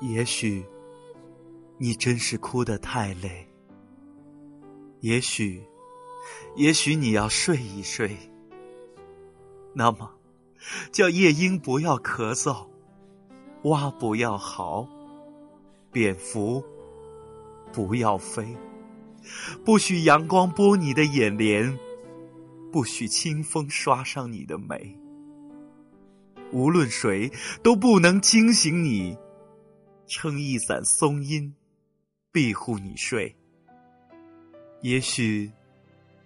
也许你真是哭得太累，也许，也许你要睡一睡。那么，叫夜莺不要咳嗽，蛙不要嚎，蝙蝠不要飞，不许阳光剥你的眼帘，不许清风刷上你的眉。无论谁都不能惊醒你，撑一伞松阴，庇护你睡。也许，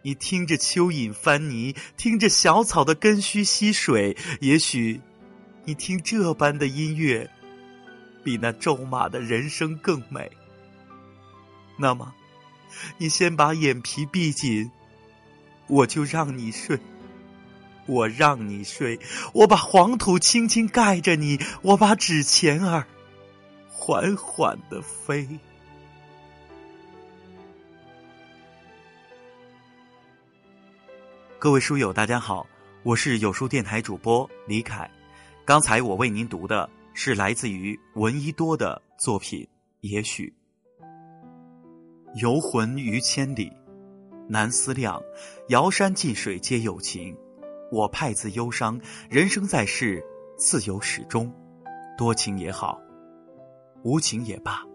你听着蚯蚓翻泥，听着小草的根须吸水；也许，你听这般的音乐，比那咒骂的人生更美。那么，你先把眼皮闭紧，我就让你睡。我让你睡，我把黄土轻轻盖着你，我把纸钱儿缓缓的飞。各位书友，大家好，我是有书电台主播李凯。刚才我为您读的是来自于闻一多的作品《也许》，游魂于千里，难思量，遥山近水皆有情。我派自忧伤，人生在世，自由始终。多情也好，无情也罢，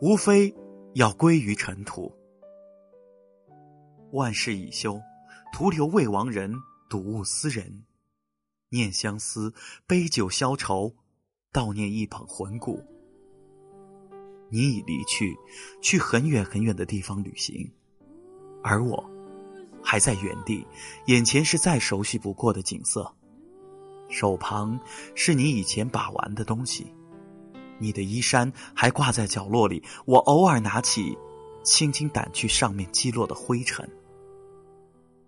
无非要归于尘土。万事已休，徒留未亡人，睹物思人。念相思，杯酒消愁，悼念一捧魂骨。你已离去，去很远很远的地方旅行，而我。还在原地，眼前是再熟悉不过的景色，手旁是你以前把玩的东西，你的衣衫还挂在角落里，我偶尔拿起，轻轻掸去上面积落的灰尘。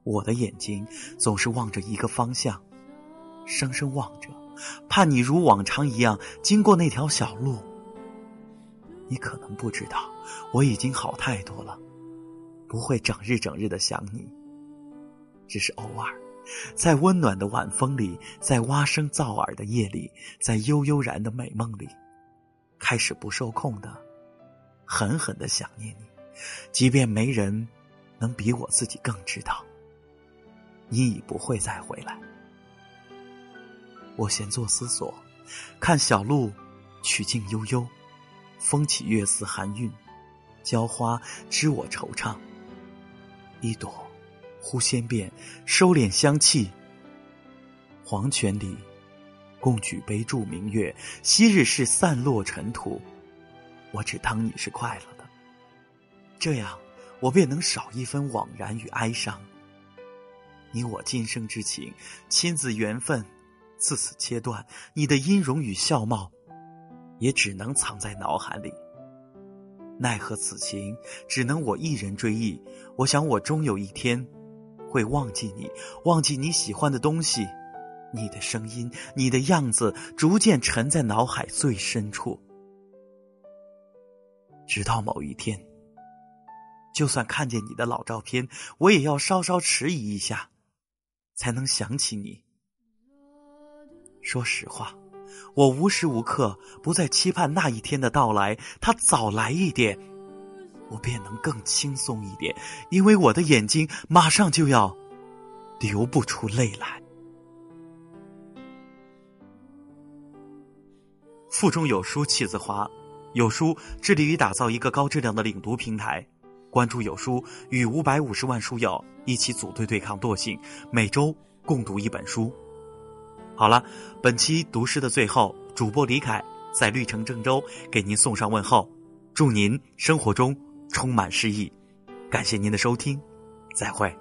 我的眼睛总是望着一个方向，生生望着，盼你如往常一样经过那条小路。你可能不知道，我已经好太多了，不会整日整日的想你。只是偶尔，在温暖的晚风里，在蛙声噪耳的夜里，在悠悠然的美梦里，开始不受控的，狠狠的想念你。即便没人能比我自己更知道，你已不会再回来。我闲坐思索，看小路，曲径悠悠，风起月似寒韵，娇花知我惆怅，一朵。忽先变，收敛香气。黄泉里，共举杯祝明月。昔日事散落尘土，我只当你是快乐的。这样，我便能少一分惘然与哀伤。你我今生之情，亲子缘分，自此切断。你的音容与笑貌，也只能藏在脑海里。奈何此情，只能我一人追忆。我想，我终有一天。会忘记你，忘记你喜欢的东西，你的声音，你的样子，逐渐沉在脑海最深处。直到某一天，就算看见你的老照片，我也要稍稍迟疑一下，才能想起你。说实话，我无时无刻不在期盼那一天的到来，他早来一点。我便能更轻松一点，因为我的眼睛马上就要流不出泪来。腹中有书气自华，有书致力于打造一个高质量的领读平台。关注有书，与五百五十万书友一起组队对抗惰性，每周共读一本书。好了，本期读诗的最后，主播李凯在绿城郑州给您送上问候，祝您生活中。充满诗意，感谢您的收听，再会。